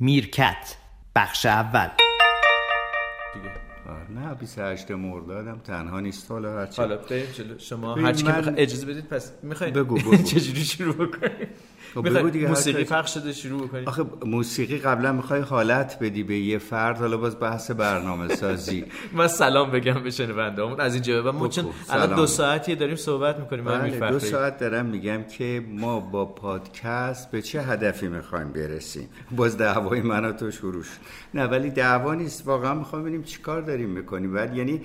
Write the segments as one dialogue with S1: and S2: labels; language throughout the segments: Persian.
S1: میرکت بخش اول.
S2: دیگه.
S3: آه، نه 28 مردادم تنها نیست. حالا هرچی
S2: حالا بریم جلو. شما
S3: ببین،
S2: هر چی که اجازه بدید پس می‌خواین
S3: بگو، بگو.
S2: چجوری شروع بکنیم؟
S3: خب
S2: موسیقی پخش شده شروع بکنیم
S3: آخه موسیقی قبلا می‌خوای حالت بدی به یه فرد حالا باز بحث برنامه سازی.
S2: من سلام بگم به شنوندهامون از اینجا به بعد ما چون. الان دو ساعتی داریم صحبت می‌کنیم من
S3: بله دو ساعت دارم میگم که ما با پادکست به چه هدفی می‌خوایم برسیم؟ باز دعوای من و تو شروع شد. نه ولی دعوا نیست. واقعا می‌خوام ببینیم چی کار داریم می‌کنیم. بعد یعنی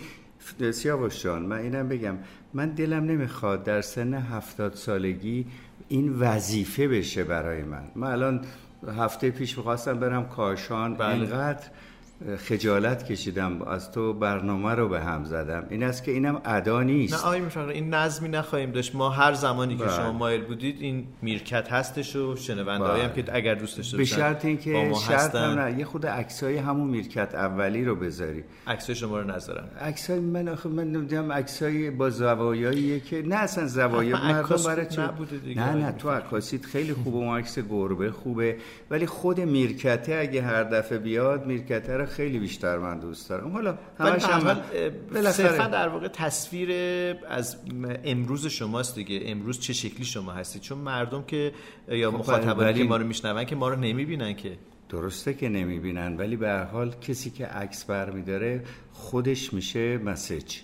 S3: سیاوش جان من اینم بگم. من دلم نمی‌خواد در سن هفتاد سالگی این وظیفه بشه برای من من الان هفته پیش می‌خواستم برم کاشان
S2: بله.
S3: اینقدر خجالت کشیدم از تو برنامه رو به هم زدم. این است که اینم ادا نیست.
S2: نه آقای میفخری این نظمی نخواهیم داشت. ما هر زمانی که
S3: بله.
S2: شما مایل بودید این میرکت هستش و شنونده هم
S3: بله.
S2: که اگر دوست داشته
S3: به شرط اینکه شرط هم نه یه خود عکسای همون میرکت اولی رو بذاری.
S2: عکسای شما رو نذارم.
S3: عکسای من آخه من نمی‌دونم عکسای با زوایاییه که نه اصلا زوایا مردم برای
S2: نبوده دیگه.
S3: نه نه تو عکاسیت خیلی خوبه اون عکس گربه خوبه. ولی خود میرکته اگه هر دفعه بیاد میرکته رو خیلی بیشتر من دوست دارم. حالا همش هم.
S2: صرفا در واقع تصویر از امروز شماست دیگه. امروز چه شکلی شما هستید؟ چون مردم که یا مخاطبانی
S3: ولی-
S2: که ما رو میشنون که ما رو نمی‌بینن که.
S3: درسته که نمی‌بینن ولی به هر حال کسی که عکس برمیداره خودش میشه مسیج.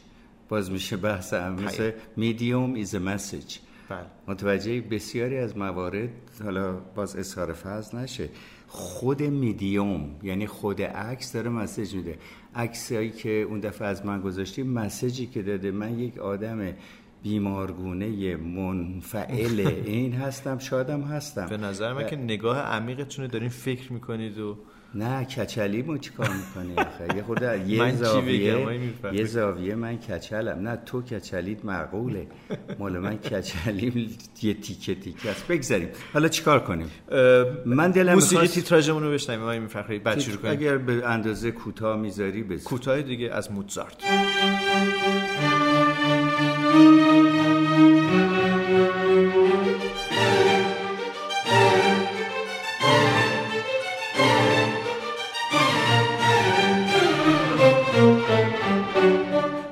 S3: باز میشه بحث مثل میدیوم ایز مسیج
S2: بله.
S3: متوجه بسیاری از موارد حالا باز اظهار فضل نشه. خود میدیوم یعنی خود عکس داره مسیج میده. عکسایی که اون دفعه از من گذاشتی مسیجی که داده من یک آدم بیمارگونه منفعل این هستم شادم هستم.
S2: به نظر من که نگاه عمیقتون دارین فکر می‌کنید و
S3: نه کچلی مو چی کار می‌کنی آخه؟ یه خورده یه؟ زاویه؟ یه زاویه من کچلم. نه تو کچلیت معقوله. مال من کچلیم یه تیکه تیکه است. بگذاریم. حالا چیکار کنیم؟ من دلم
S2: موسیقی
S3: می‌خواست-
S2: تیتراژمون رو بشنویم آقای میفخری بعد شروع کنیم.
S3: اگر به اندازه کوتاه می‌ذاری بذار.
S2: کوتاه دیگه از موزارت.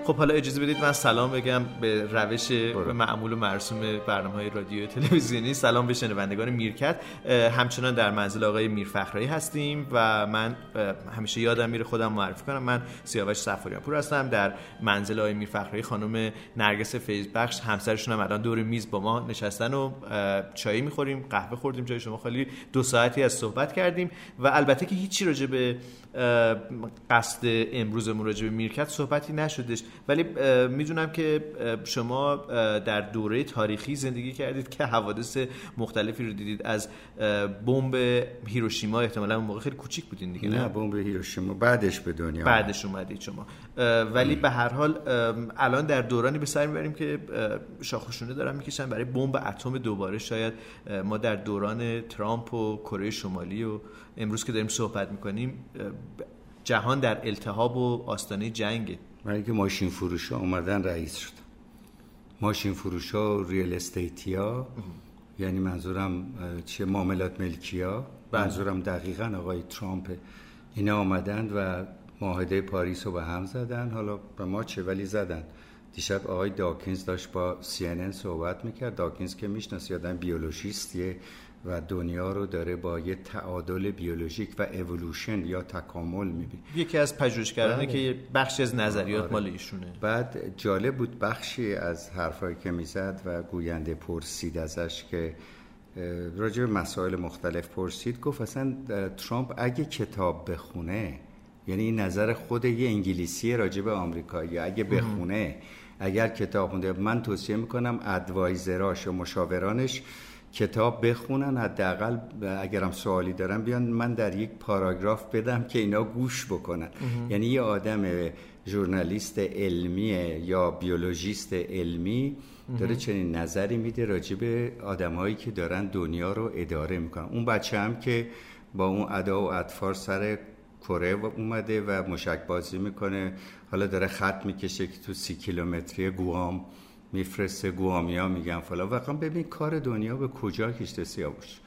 S2: خب حالا اجازه بدید من سلام بگم به روش معمول و مرسوم برنامه های رادیو تلویزیونی. سلام به شنوندگان میرکت. همچنان در منزل آقای میرفخرایی هستیم و من همیشه یادم میره خودم معرفی کنم. من سیاوش سفاریان پور هستم. در منزل آقای میرفخرایی خانم نرگس فیض بخش همسرشون هم الان دور میز با ما نشستن و چای می‌خوریم قهوه خوردیم جای شما خالی دو ساعتی از صحبت کردیم و البته که هیچی راجع به قصد امروزمون راجع به میرکت صحبتی نشدش. ولی می‌دونم که شما در دوره تاریخی زندگی کردید که حوادث مختلفی رو دیدید. از بمب هیروشیما احتمالا اون موقع خیلی کوچیک بودین دیگه
S3: نه؟
S2: نه
S3: بمب هیروشیما. بعدش به دنیا
S2: بعدش اومدید شما. ولی به هر حال الان در دورانی به سر می‌بریم که شاخشونه دارن می‌کشن برای بمب اتم دوباره. شاید ما در دوران ترامپ و کره شمالی و امروز که داریم صحبت می‌کنیم جهان در التهاب و آستانه جنگه.
S3: برای که ماشین فروش ها اومدن رئیس شد. ماشین فروش ها ریل استیتیا یعنی منظورم چه معاملات ملکی ها
S2: بله.
S3: منظورم دقیقا آقای ترامپ. اینا آمدن و معاهده پاریس رو به هم زدن. حالا به ما چه؟ ولی زدن. دیشب آقای داکینز داشت با CNN صحبت می‌کرد. داکینز که می‌شناسی آدم بیولوژیستیه. و دنیا رو داره با یه تعادل بیولوژیک و اولوشن یا تکامل می‌بینه
S2: یکی از پژوهشگرانی
S3: بله.
S2: که یه بخشی از نظریات
S3: آره.
S2: مال ایشونه
S3: بعد جالب بود بخشی از حرفایی که می‌زد و گوینده پرسید ازش که راجع به مسائل مختلف پرسید گفت اصلا ترامپ اگه کتاب بخونه یعنی این نظر خود یه انگلیسی راجع به آمریکایی اگه بخونه اگر کتاب خونده من توصیه می‌کنم ادوایزراش و مشاورانش کتاب بخونن حداقل اگرم سوالی دارن بیان من در یک پاراگراف بدم که اینا گوش بکنن. یعنی یه آدم ژورنالیست علمی یا بیولوژیست علمی داره چنین نظری میده راجع به آدمایی که دارن دنیا رو اداره می‌کنن. اون بچه هم که با اون ادا و اطفار سر کره اومده و مشک بازی می‌کنه حالا داره خط می‌کشه که تو سی کیلومتری گوام میفرسته گوامیا میگن فلا واقعا ببین کار دنیا به کجا کشته سیاوش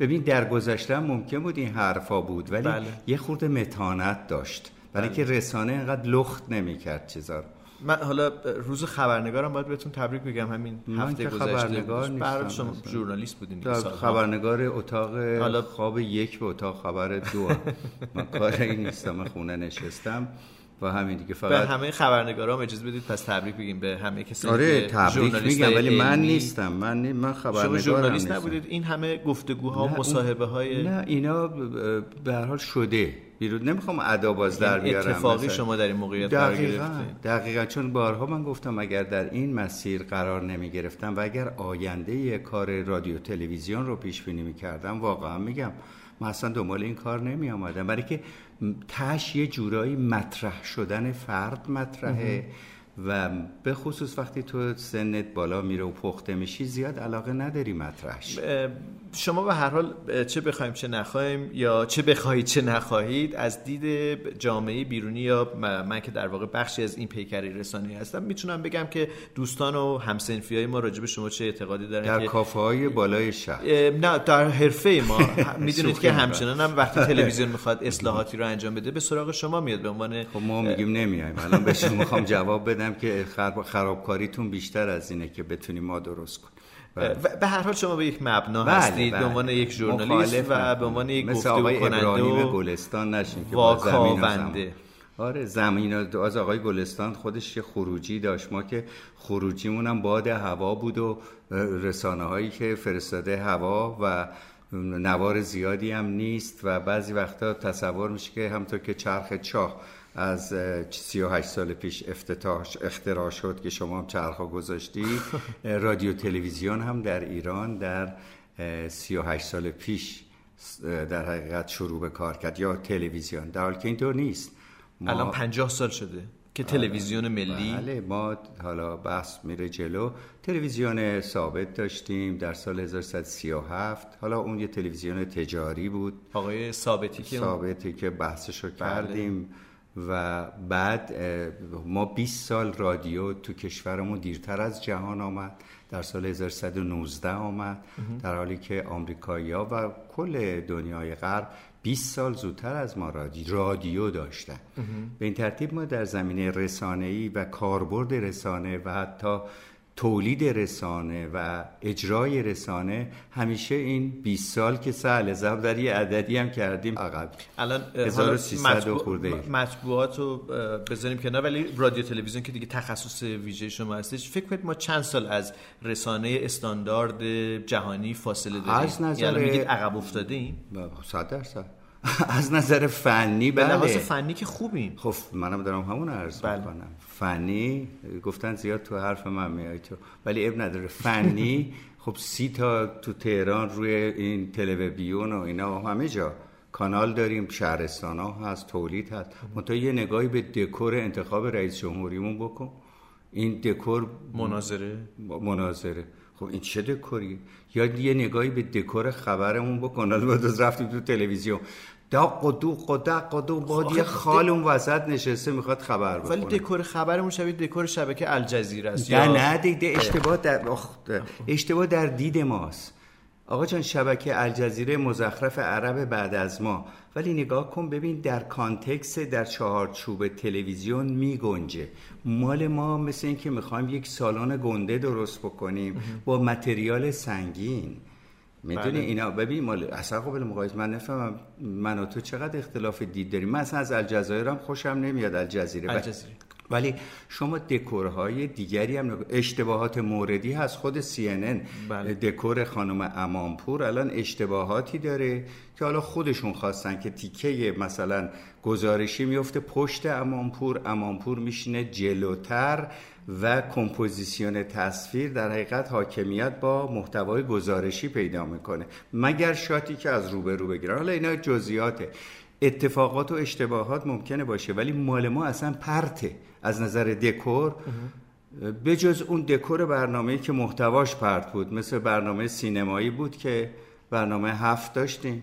S3: ببین در گذشته ممکن بود این حرفا بود ولی
S2: بله.
S3: یه خورده متانت داشت برای
S2: بله.
S3: اینکه رسانه اینقدر لخت نمی‌کرد چیزا رو
S2: من حالا روز خبرنگارم باید بهتون تبریک بگم همین
S3: من
S2: هفته
S3: که
S2: گذشته
S3: خبرنگار. نیستم
S2: برای شما
S3: اصلا.
S2: ژورنالیست بودین.
S3: خبرنگار اتاق
S2: حالا-
S3: خواب یک به اتاق خبر دو. من کار این نیستم من خونه نشستم و همین دیگه
S2: به
S3: فقط
S2: همه خبرنگارام اجازه بدید پس تبریک بگیم به همه کسانی
S3: آره تبریک میگم ولی من نیستم من نی... من
S2: شما
S3: خبرنگارم
S2: ژورنالیست
S3: نیستم.
S2: نبودید این همه گفتگوها و مصاحبه های
S3: نه اینا به هر حال شده بیرون نمی‌خوام ادا باز در بیارم
S2: اتفاقی
S3: مثلا.
S2: شما در این موقعیت قرار گرفتید
S3: دقیقا چون بارها من گفتم اگر در این مسیر قرار نمی گرفتم و اگر آینده کار رادیو تلویزیون رو پیش بینی می کردم واقعا میگم من اصلا دنبال این کار نمی آمدم برای که تش یه جورایی مطرح شدن فرد مطرحه. و به خصوص وقتی تو سنت بالا میره و پخته میشی زیاد علاقه نداری مطرحش.
S2: شما به هر حال چه بخوایم چه نخواهیم یا چه بخواهید چه نخواهید از دید جامعه بیرونی یا من که در واقع بخشی از این پیکری رسانه هستم می‌تونم بگم که دوستان و همسنفی های ما راجع به شما چه اعتقادی دارن
S3: در
S2: که
S3: کافه های بالای شهر.
S2: نه در حرفه ما. می‌دونید که. همچنان هم وقتی تلویزیون می‌خواد اصلاحاتی رو انجام بده به سراغ شما میاد به عنوان
S3: خب ما میگیم نمیایم. الان به شما می‌خوام جواب بدم. که خراب خرابکاریتون بیشتر از اینه که بتونیم ما درست کنیم بله.
S2: و به هر حال شما به یک مبنا
S3: بله،
S2: هستید
S3: بله.
S2: به عنوان یک ژورنالیست. و به عنوان یک گفتگو کننده و
S3: گلستان نشیم که
S2: واکاونده.
S3: زمان. آره زمین از آقای گلستان خودش یه خروجی داشت ما که خروجیمون هم باد هوا بود و رسانه هایی که فرستاده هوا و نوار زیادی هم نیست و بعضی وقتا تصور میشه که همطور که چرخ چاه از اه، 38 سال پیش افتتاح اختراع شد که شما هم چرخا گذاشتی رادیو تلویزیون هم در ایران در اه، 38 سال پیش در حقیقت شروع به کار کرد یا تلویزیون در حالی که اینطور نیست. ما-
S2: الان پنجاه سال شده. که تلویزیون ملی.
S3: بله ما حالا بحث میره جلو. تلویزیون ثابت داشتیم در سال 1337 حالا اون یه تلویزیون تجاری بود.
S2: آقای ثابتی که
S3: ثابتی که بحثشو
S2: بله.
S3: کردیم. و بعد ما 20 سال رادیو تو کشورمون دیرتر از جهان آمد در سال 1119 آمد در حالی که آمریکایی‌ها و کل دنیای غرب 20 سال زودتر از ما رادیو, رادیو داشتن. به این ترتیب ما در زمینه رسانه‌ای و کاربرد رسانه و حتی تولید رسانه و اجرای رسانه همیشه این 20 سال که سهل زب در یه عددی هم کردیم عقب.
S2: الان اه،
S3: 1300
S2: حالا
S3: و خورده
S2: مطبوعات رو بذاریم کنار ولی رادیو تلویزیون که دیگه تخصص ویژه شما هستش فکر کنید ما چند سال از رسانه استاندارد جهانی فاصله داریم؟
S3: از نظر-
S2: یعنی میگید عقب افتاده ایم؟
S3: صد درصد. از نظر فنی بله.
S2: لحاظ فنی که خوبیم.
S3: خب منم دارم همون عرض
S2: بله.
S3: می‌کنم. فنی گفتن زیاد تو حرف من میای تو. ولی اب نداره فنی خب سی تا تو تهران روی این تلویزیون و اینا همه جا. کانال داریم شهرستان ها هست تولید هست. منتها یه نگاهی به دکور انتخاب رئیس جمهوریمون بکن. این دکور
S2: مناظره؟
S3: مناظره. خب این چه دکوری یا یه نگاهی به دکور خبرمون بکن. حالا بعد رفتیم تو تلویزیون. داق و دوق و دق و یه خال اون وسط نشسته می‌خواد خبر بکنه
S2: ولی دکور خبرمون شبیه دکور شبکه الجزیره است
S3: نه
S2: یا
S3: نه دیگه اشتباه در اشتباه در دید ماست. آقا جان شبکه الجزیره مزخرف عرب بعد از ما. ولی نگاه کن ببین در کانتکس در چهارچوب تلویزیون می گنجه. مال ما مثل اینکه می‌خوایم یک سالن گنده درست بکنیم با متریال سنگین. می‌دونی
S2: بله.
S3: اینا؟ ببین مال اصلا قابل مقایسه من نفهمم من و تو چقدر اختلاف دید داریم. من اصلا از الجزایرم خوشم نمیاد الجزیره.
S2: الجزیره.
S3: ولی شما دکورهای دیگری هم اشتباهات موردی هست. خود CNN
S2: بله.
S3: دکور خانم امامپور الان اشتباهاتی داره که حالا خودشون خواستن که تیکه مثلا گزارشی میفته پشت امامپور امامپور میشینه جلوتر و کمپوزیسیون تصویر در حقیقت حاکمیت با محتوای گزارشی پیدا می‌کنه. مگر شاتی که از روبرو بگیرن. حالا اینا جزئیاته. اتفاقات و اشتباهات ممکنه باشه ولی مال ما اصلا پرته از نظر دکور. به جز اون دکور برنامه‌ای که محتواش پرت بود مثل برنامه سینمایی بود که برنامه هفت داشتیم.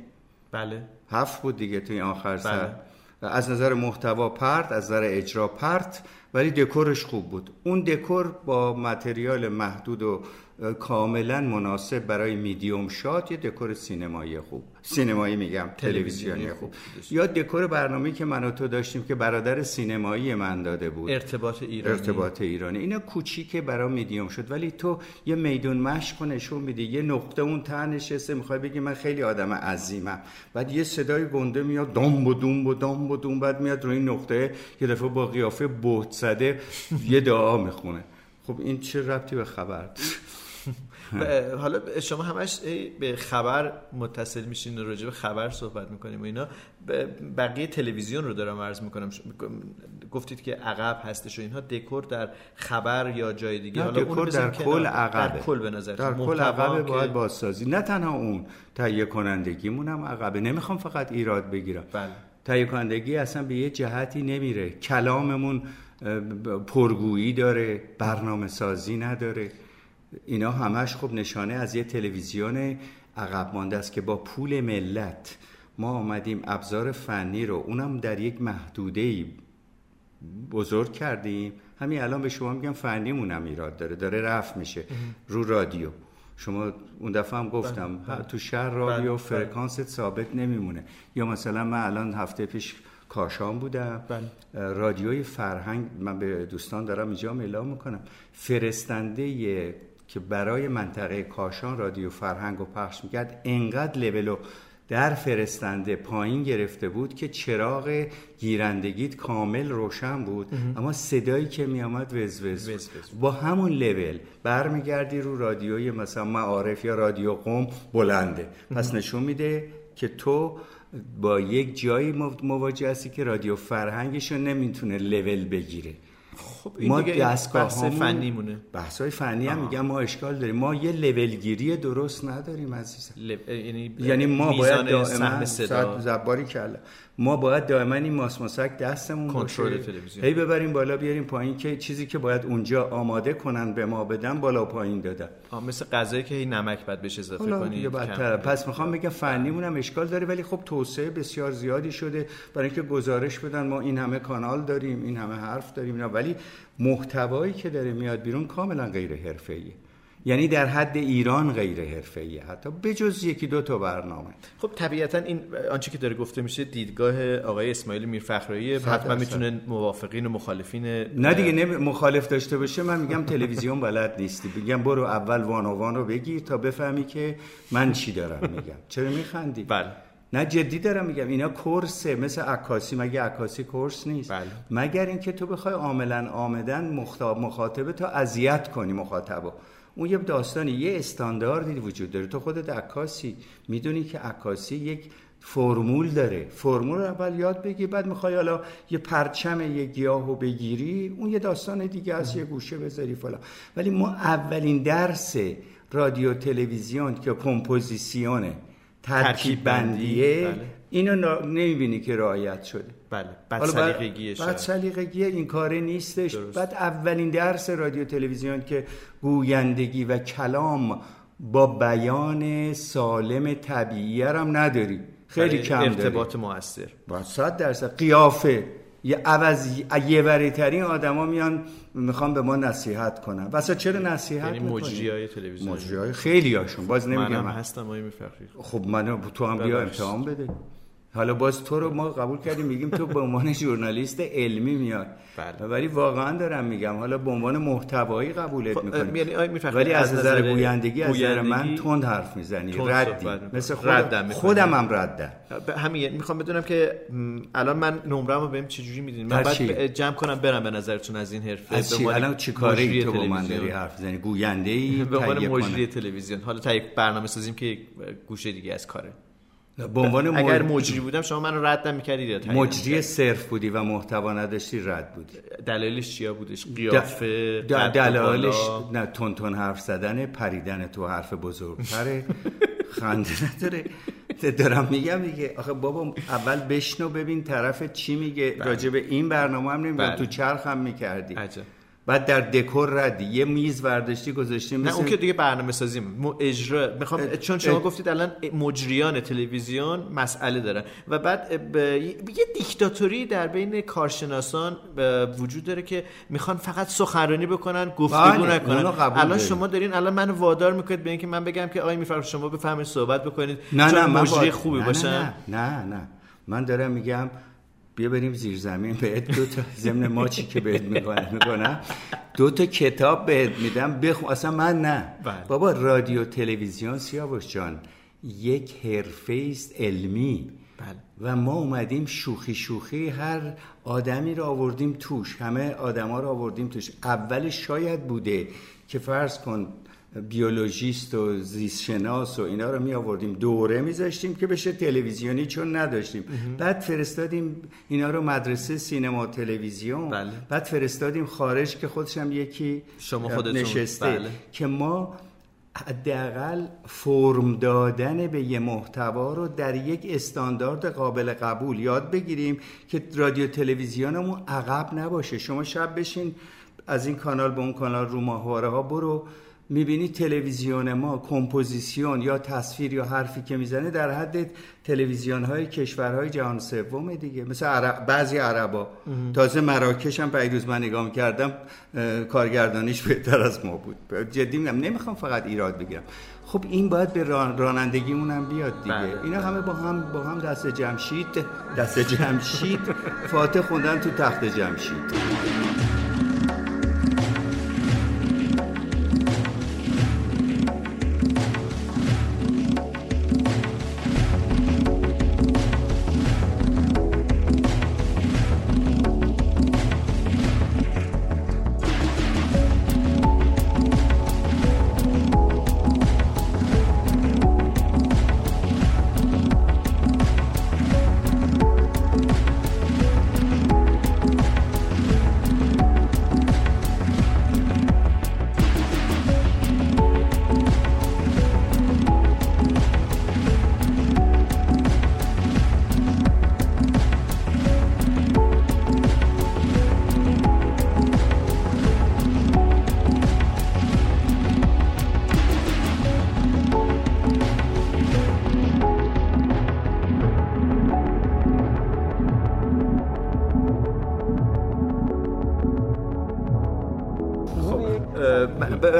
S2: بله.
S3: هفت بود دیگه توی آخر سر. از نظر محتوا پرت از نظر اجرا پرت ولی دکورش خوب بود. اون دکور با متریال محدود و کاملا مناسب برای medium shot یا دکور سینمایی خوب. سینمایی میگم تلویزیونی خوب. یا دکور برنامه‌ای که من و تو داشتیم که برادر سینمایی من داده بود.
S2: ارتباط ایرانی.
S3: ارتباط ایرانی. اینا کوچیکه برای medium shot. ولی تو یه میدون مشق نشون میدی یه نقطه اون ته نشسته می‌خوای بگی من خیلی آدم عظیمم. بعد یه صدای گنده میاد دام و دوم و دام و دوم بعد میاد روی نقطه یه دفعه با قیافه بهت زده یه دعا می‌خونه. خب این چه ربطی به خبر؟
S2: حالا شما همش به خبر متصل میشین راجع به خبر صحبت می‌کنیم و اینا. بقیه تلویزیون رو دارم عرض می‌کنم. گفتید که عقب هستش و اینها. دکور در خبر یا جای دیگه.
S3: حالا دکور در کل عقبه
S2: در کل به نظر
S3: در کل عقبه باید بازسازی. نه تنها اون تهیه کنندگیمون هم عقبه. نمی‌خوام فقط ایراد بگیرم.
S2: بله.
S3: تهیه کنندگی اصلا به یه جهتی نمیره. کلاممون پرگویی داره برنامه سازی نداره. اینا همش خب نشانه از یه تلویزیون عقب مانده است که با پول ملت ما آمدیم ابزار فنی رو اونم در یک محدوده بزرگ کردیم. همین الان به شما میگم فنیمون هم ایراد داره داره رفت میشه رو رادیو. شما اون دفعه هم گفتم بله، بله. تو شهر رادیو بله، فرکانس ثابت نمیمونه. یا مثلا من الان هفته پیش کاشان بودم. رادیوی فرهنگ من به دوستان دارم اینجا اعلام می‌کنم. فرستنده که برای منطقه کاشان رادیو فرهنگ و پخش می‌کرد انقدر لولو در فرستنده پایین گرفته بود که چراغ گیرندگیت کامل روشن بود. اما صدایی که میامد وز وز, وز, با همون لول برمیگردی رو رادیوی مثلا معارف یا رادیو قوم بلنده. پس نشون میده که تو با یک جایی مواجه هستی که رادیو فرهنگشو نمی‌تونه لول بگیره.
S2: خب این ما دستگاه بحث فنی مونه.
S3: بحث های فنی هم میگم ما اشکال داریم. ما یه لولگیری درست نداریم عزیزم.
S2: یعنی
S3: یعنی ما باید دائما زباری کلا ما باید دائما این ماسماسک دستمون
S2: کنترل تلویزیون.
S3: هی ببریم بالا بیاریم پایین که چیزی که باید اونجا آماده کنن به ما بدن بالا پایین دادن.
S2: مثل غذایی که هی نمک بعد بهش اضافه کنی
S3: پس می‌خوام بگم فنیمون هم اشکال داره ولی خب توسعه بسیار زیادی شده. برای اینکه گزارش بدن ما این همه کانال داریم این همه حرف داریم ولی محتوایی که داره میاد بیرون کاملا غیر حرفه‌ایه یعنی در حد ایران غیر حرفه‌ای حتی بجز یکی دو تا برنامه.
S2: خب طبیعتا این آنچه که داره گفته میشه دیدگاه آقای اسماعیل میرفخرایی حتما می‌تونه موافقین و مخالفین
S3: نه دیگه نه مخالف داشته باشه من میگم تلویزیون بلد نیستی. میگم برو اول وان و وان رو بگیر تا بفهمی که من چی دارم میگم. چرا میخندی؟
S2: بله.
S3: نه جدی دارم میگم. اینا کورسه مثل عکاسی. مگه عکاسی کورس نیست؟
S2: بله.
S3: مگر اینکه تو بخوای عاملا آمدن مخاطبه تا اذیت کنی مخاطبو. اون یه داستانی یه استانداردی وجود داره. تو خودت عکاسی می‌دونی که عکاسی یک فرمول داره. فرمول رو اول یاد بگی بعد می‌خوای حالا یه پرچم یه گیاهو بگیری. اون یه داستان دیگه از یه گوشه بذاری فلا ولی ما اولین درس رادیو تلویزیون که کمپوزیسیونه ترکیب بندیه. بله. اینو نمی‌بینی که رعایت شده.
S2: بله بعد سلیقگیه
S3: بعد سلیقگی این کاره نیستش. بعد اولین درس رادیو تلویزیون که گویندگی و کلام با بیان سالم طبیعی هم نداری. خیلی کم
S2: ارتباط موثر.
S3: با صد درصد. قیافه. یه عوض یه وری ترین آدما میان می‌خوام به ما نصیحت کنن. واسه چرا نصیحت
S2: یعنی مجری های تلویزیون.
S3: مجری های خیلی هاشون باز نمیگم.
S2: من هستم
S3: خب من تو هم بیا امتحان بده. حالا باز تو رو ما قبول کردیم میگیم تو به عنوان ژورنالیست علمی میاد.
S2: بله.
S3: ولی واقعا دارم میگم حالا به عنوان محتوایی قبولت
S2: خب
S3: می‌کنیم.
S2: یعنی
S3: ولی از نظر گویندگی از نظر من تند حرف می‌زنی ردی. مثل خود
S2: ردم
S3: خودم هم ردم.
S2: همین می‌خوام بدونم که الان من نمرم رو بهم چجوری می‌دونید من بعد جمع کنم برم به نظرتون از این حرفه.
S3: از چی؟ الان چی کاری تو با من داری حرف زنی گوینده ای
S2: به عنوان مجری تلویزیون. حالا تا یک برنامه سازیم که گوشه دیگه از کاره.
S3: به عنوان
S2: اگر مجری بودم شما منو رد نمی‌کردید
S3: مجری صرف بودی و محتوا نداشتی رد بودی.
S2: دلایلش چیا بودش؟ قیافه
S3: دلایلش نه تون تون حرف زدن پریدن تو حرف بزرگتره. خنده نداره. دارم میگم دیگه آخه بابا اول بشنو ببین طرف چی میگه. بله. راجع به این برنامه هم بله. تو چرخ هم می‌کردی.
S2: عجب.
S3: بعد در دکور ردی. یه میز ورداشتی گذاشتیم
S2: نه اون که دیگه برنامه سازی اجرا می‌خوام چون شما گفتید الان مجریان تلویزیون مسئله دارن و بعد یه دیکتاتوری در بین کارشناسان وجود داره که می‌خوان فقط سخنرانی بکنن گفتگو
S3: بله،
S2: نکنن. الان. شما دارین الان منو وادار می‌کنید به اینکه من بگم که آقای میفرم شما بفهمید صحبت بکنید.
S3: نه نه من
S2: مجری
S3: با-
S2: خوبی
S3: نه
S2: باشن.
S3: نه, نه نه. من دارم میگم بیا بریم زیر زمین بهت دو تا ضمن ماچی که بهت می‌کنم می‌کنم دو تا کتاب بهت میدم. بخون اصلا من نه.
S2: بله.
S3: بابا رادیو تلویزیون سیاوش جان یک حرفه است علمی.
S2: بله.
S3: و ما اومدیم شوخی شوخی هر آدمی رو آوردیم توش. همه آدما رو آوردیم توش. اولش شاید بوده که فرض کن بیولوژیست و زیستشناس و اینا رو می آوردیم دوره میذاشتیم که بشه تلویزیونی چون نداشتیم. بعد فرستادیم اینا رو مدرسه سینما تلویزیون.
S2: بله.
S3: بعد فرستادیم خارج که خودش هم یکی
S2: شما خودتون،
S3: نشسته.
S2: بله.
S3: که ما حداقل فرم دادن به یه محتوا رو در یک استاندارد قابل قبول یاد بگیریم که رادیو تلویزیونمون عقب نباشه. شما شب بشین از این کانال به اون کانال رو ماهواره ها برو. می‌بینی تلویزیون ما کمپوزیسیون یا تصویر یا حرفی که می‌زنه در حد تلویزیون های کشورهای جهان سوم دیگه. مثل عرب بعضی عربا. تازه مراکش هم پیروز من نگاه کردم کارگردانیش بهتر از ما بود. جدی میگم نمی‌خوام فقط ایراد بگیرم. خب این باید به ران رانندگیمون هم بیاد دیگه.
S2: بله.
S3: اینا همه با هم با هم دست جمشید دست جمشید فاتح خوندن تو تخت جمشید.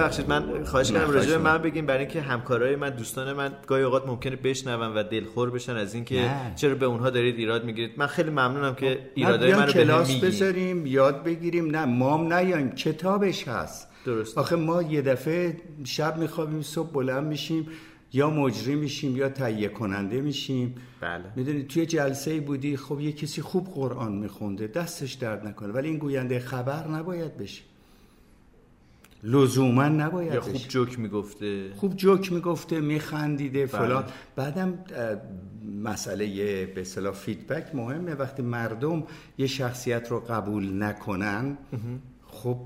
S2: ببخشید من خواهش کردم راجع به. من بگیم برای اینکه همکارای من دوستان من گاهی اوقات ممکنه بشنون و دلخور بشن از اینکه. چرا به اونها دارید ایراد می‌گیرید من خیلی ممنونم که
S3: نه
S2: ایرادای
S3: بیان
S2: من رو به هم
S3: کلاس بذاریم یاد بگیریم نه مام نیایم کتابش هست
S2: درست.
S3: آخه ما یه دفعه شب میخوابیم صبح بلند میشیم یا مجری میشیم یا تهیه کننده میشیم
S2: بله.
S3: می‌دونی توی جلسه بودی خب یه کسی خوب قرآن میخونده دستش درد نکنه ولی این گوینده خبر نباید بشه لزوما نباید
S2: یا خوب جوک می‌گفته؟
S3: خوب جوک می‌گفته میخندیده
S2: بله.
S3: فلان. بعدم مسئله به اصطلاح فیدبک مهمه. وقتی مردم یه شخصیت رو قبول نکنن خب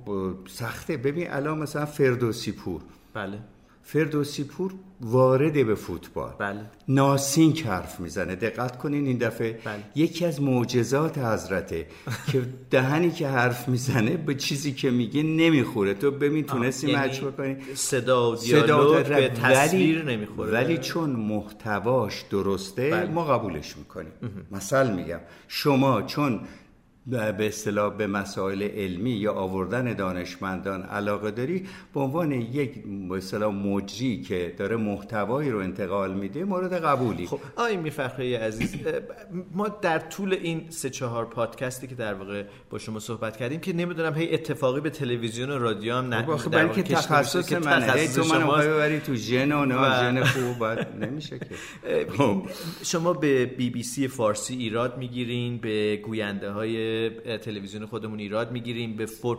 S3: سخته. ببین الان مثلا فردوسی پور.
S2: بله.
S3: فردوسی پور وارده به فوتبال
S2: بله.
S3: ناسینک حرف می‌زنه دقت کنین این دفعه
S2: بله.
S3: یکی از معجزات حضرته که دهنی که حرف می‌زنه به چیزی که میگه نمی‌خوره تو ببین تونستی
S2: یعنی
S3: مچ بکنی
S2: صدا و دیالوگ. به تصویر
S3: ولی-
S2: نمی‌خوره
S3: ولی چون محتواش درسته
S2: بله.
S3: ما قبولش می‌کنیم مثل میگم شما چون به اصطلاح به مسائل علمی یا آوردن دانشمندان علاقه داری به عنوان یک به اصطلاح مجری که داره محتوایی رو انتقال میده مورد قبولی
S2: خب آقای میرفخری عزیز ما در طول این سه چهار پادکستی که در واقع با شما صحبت کردیم که نمی‌دونم هی اتفاقی به تلویزیون و رادیو هم نه
S3: خب برای که تخصص
S2: تخصص
S3: تو. می‌خوای ببری تو ژن و نه ژن خوب باید نمیشه که خب.
S2: شما به بی بی سی فارسی ایراد می‌گیرین به گوینده های تلویزیون خودمون ایراد می‌گیرین به فور.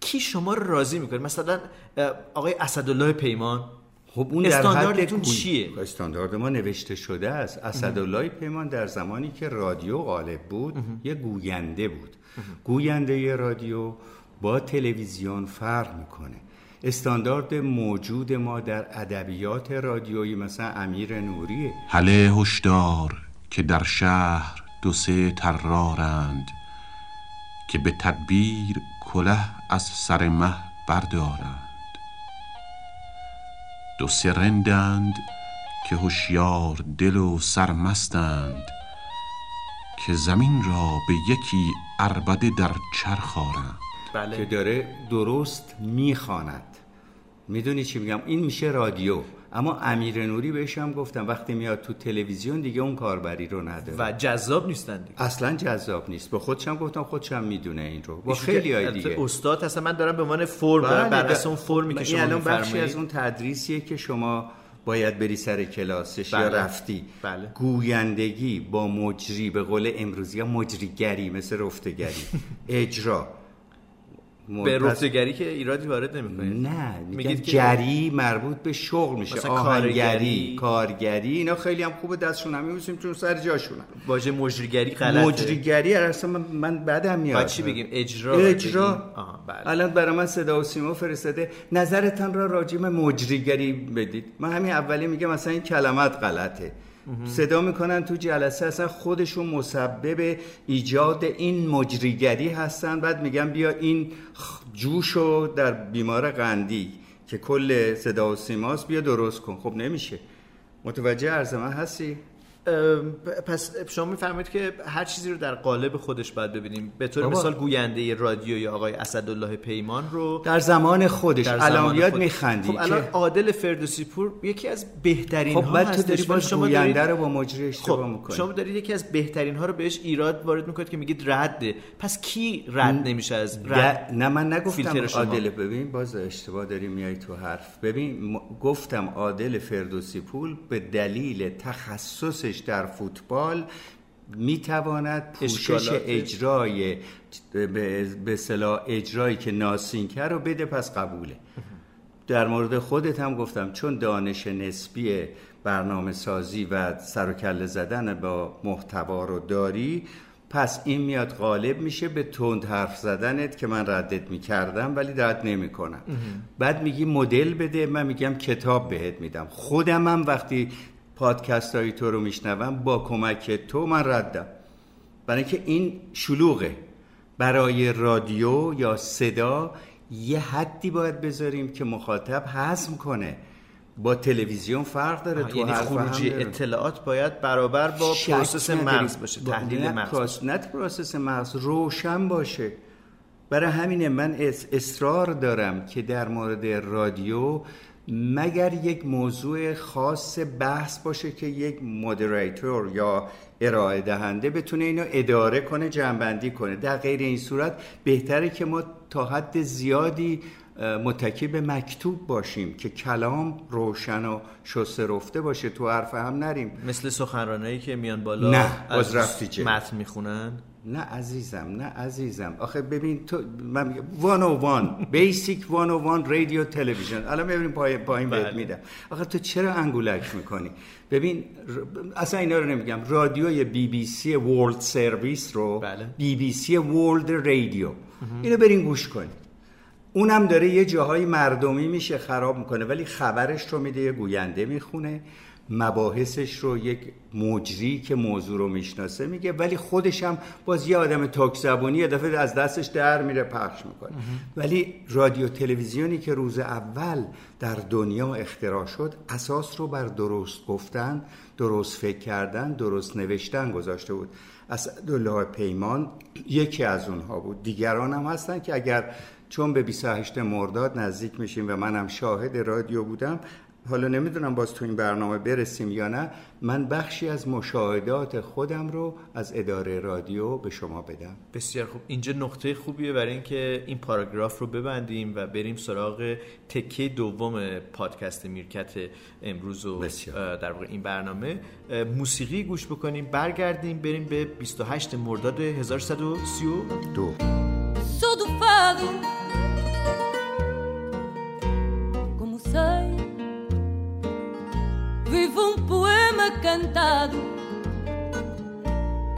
S2: کی شما رو راضی می‌کنه؟ مثلا آقای اسدالله پیمان.
S3: خب اون در
S2: استانداردتون چیه؟
S3: استاندارد ما نوشته شده است. اسدالله پیمان در زمانی که رادیو غالب بود یه گوینده بود. گوینده رادیو با تلویزیون فرق می‌کنه. استاندارد موجود ما در ادبیات رادیویی مثلا امیر نوریه.
S4: هله هشدار که در شهر دو سه طرارند. که به تدبیر کله از سر مه بردارند. دو سرندند که هوشیار دل و سرمستند که زمین را به یکی اربده در چرخ آرند
S3: بله. که داره درست می‌خواند. می‌دونی چی میگم؟ این میشه رادیو. اما امیر نوری بهش هم گفتم وقتی میاد تو تلویزیون دیگه اون کاربری رو نداره.
S2: و جذاب نیستن دیگه.
S3: اصلا جذاب نیست. به خودشم گفتم خودشم می‌دونه این رو. با خیلی های دیگه.
S2: استاد اصلا من دارم به عنوان فرم بله بر اساس اون فرمی که شما الان
S3: بخشی از اون تدریسیه که شما باید بری سر کلاسش بله. یا رفتی. بله. گویندگی با مجری به قول امروزی یا مجریگری مثل رفتگری. اجرا.
S2: به رفتگری که ایرادی وارد نمی‌کنید
S3: نه میگید جری مربوط به شغل میشه. آهنگری کارگری اینا خیلی هم خوبه دستشون هم میبوسیم چون سر جاشونه
S2: واژه مجریگری غلطه.
S3: مجریگری اصلا من, من بعدم میاد.
S2: چی بگیم؟ اجرا
S3: اجرا. بله. الان برای من صدا و سیما فرستاده. نظرتان را راجیم مجریگری بدید. من همین اولی میگم مثلا این کلمات غلطه. صدا می‌کنن تو جلسه اصلا خودشون مسبب ایجاد این مجریگری هستن. بعد میگن بیا این جوشو در بیمار قندی که کل صدا و سیماست بیا درست کن. خب نمیشه. متوجه عرض هستی؟
S2: پس شما می‌فهمید که هر چیزی رو در قالب خودش باید ببینیم. به طور مثال گوینده رادیو یا آقای اسدالله پیمان رو
S3: در زمان خودش الان یاد میخندی
S2: خب الان عادل فردوسی پور یکی از بهترین
S3: خب ها تو داری شما گوینده رو با مجری اشتباه
S2: خب می‌کنی. شما دارید یکی از بهترین ها رو بهش ایراد وارد می‌کنید که میگید رده. پس کی رد نمیشه از رد
S3: نه من نگفتم عادل ببین باز اشتباه داری میای تو حرف. ببین گفتم عادل فردوسی پور به دلیل تخصص در فوتبال می‌تواند پوشش اجرای به صلاح اجرایی که ناسینکه رو بده پس قبوله. در مورد خودت هم گفتم چون دانش نسبی برنامه سازی و سر و کله زدن با محتوا رو داری پس این میاد غالب میشه به تند حرف زدنت که من ردت می‌کردم ولی رد نمی‌کنم. بعد میگی مدل بده من میگم کتاب بهت میدم. خودم هم وقتی پادکست های تو رو میشنوم با کمک تو من ردم. برای اینکه این شلوغه. برای رادیو یا صدا یه حدی باید بذاریم که مخاطب هضم کنه. با تلویزیون فرق داره تو
S2: یعنی خروجی اطلاعات باید برابر با process مغز باشه تحلیل مغز
S3: نه process مغز روشن باشه. برای همینه من اصرار دارم که در مورد رادیو مگر یک موضوع خاص بحث باشه که یک مدریتور یا ارائه دهنده بتونه اینو اداره کنه جنبندی کنه؟ در غیر این صورت بهتره که ما تا حد زیادی متکی به مکتوب باشیم که کلام روشن و شسته رفته باشه. تو حرف هم نریم.
S2: مثل سخنرانایی که میان بالا
S3: نه از
S2: متن می‌خونن.
S3: نه عزیزم نه عزیزم. آخه ببین تو من میگم 101 بیسیک 101 رادیو تلویزیون. الان ببینیم پای پایین بهت بله. میدم. آخه تو چرا انگولک می‌کنی؟ ببین اصلا اینا رو نمیگم. رادیوی BBC World Service رو بله. BBC World رادیو اینو برین گوش کنید اونم داره یه جاهای مردمی میشه خراب می‌کنه ولی خبرش رو میده یه گوینده می‌خونه. مباحثش رو یک مجری که موضوع رو می‌شناسه میگه ولی خودش هم باز یه آدم نوک زبونی یه دفعه از دستش در میره پخش می‌کنه. ولی رادیو تلویزیونی که روز اول در دنیا اختراع شد اساس رو بر درست گفتن درست فکر کردن درست نوشتن گذاشته بود. اسدالله پیمان یکی از اونها بود. دیگران هم هستن که اگر چون به 28 مرداد نزدیک میشیم و منم شاهد رادیو بودم حالا نمی‌دونم باز تو این برنامه برسیم یا نه من بخشی از مشاهدات خودم رو از اداره رادیو به شما بدم.
S2: بسیار خوب. اینجا نقطه خوبیه برای اینکه این پاراگراف رو ببندیم و بریم سراغ تکه دوم پادکست میرکت امروز و در واقع این برنامه. موسیقی گوش بکنیم برگردیم بریم به 28 مرداد 1132
S5: cantado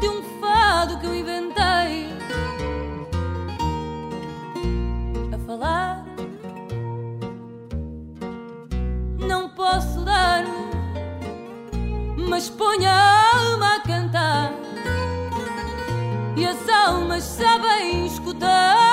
S5: de um fado que eu inventei a falar. Não posso dar, mas ponho a alma a cantar e as almas sabem escutar-me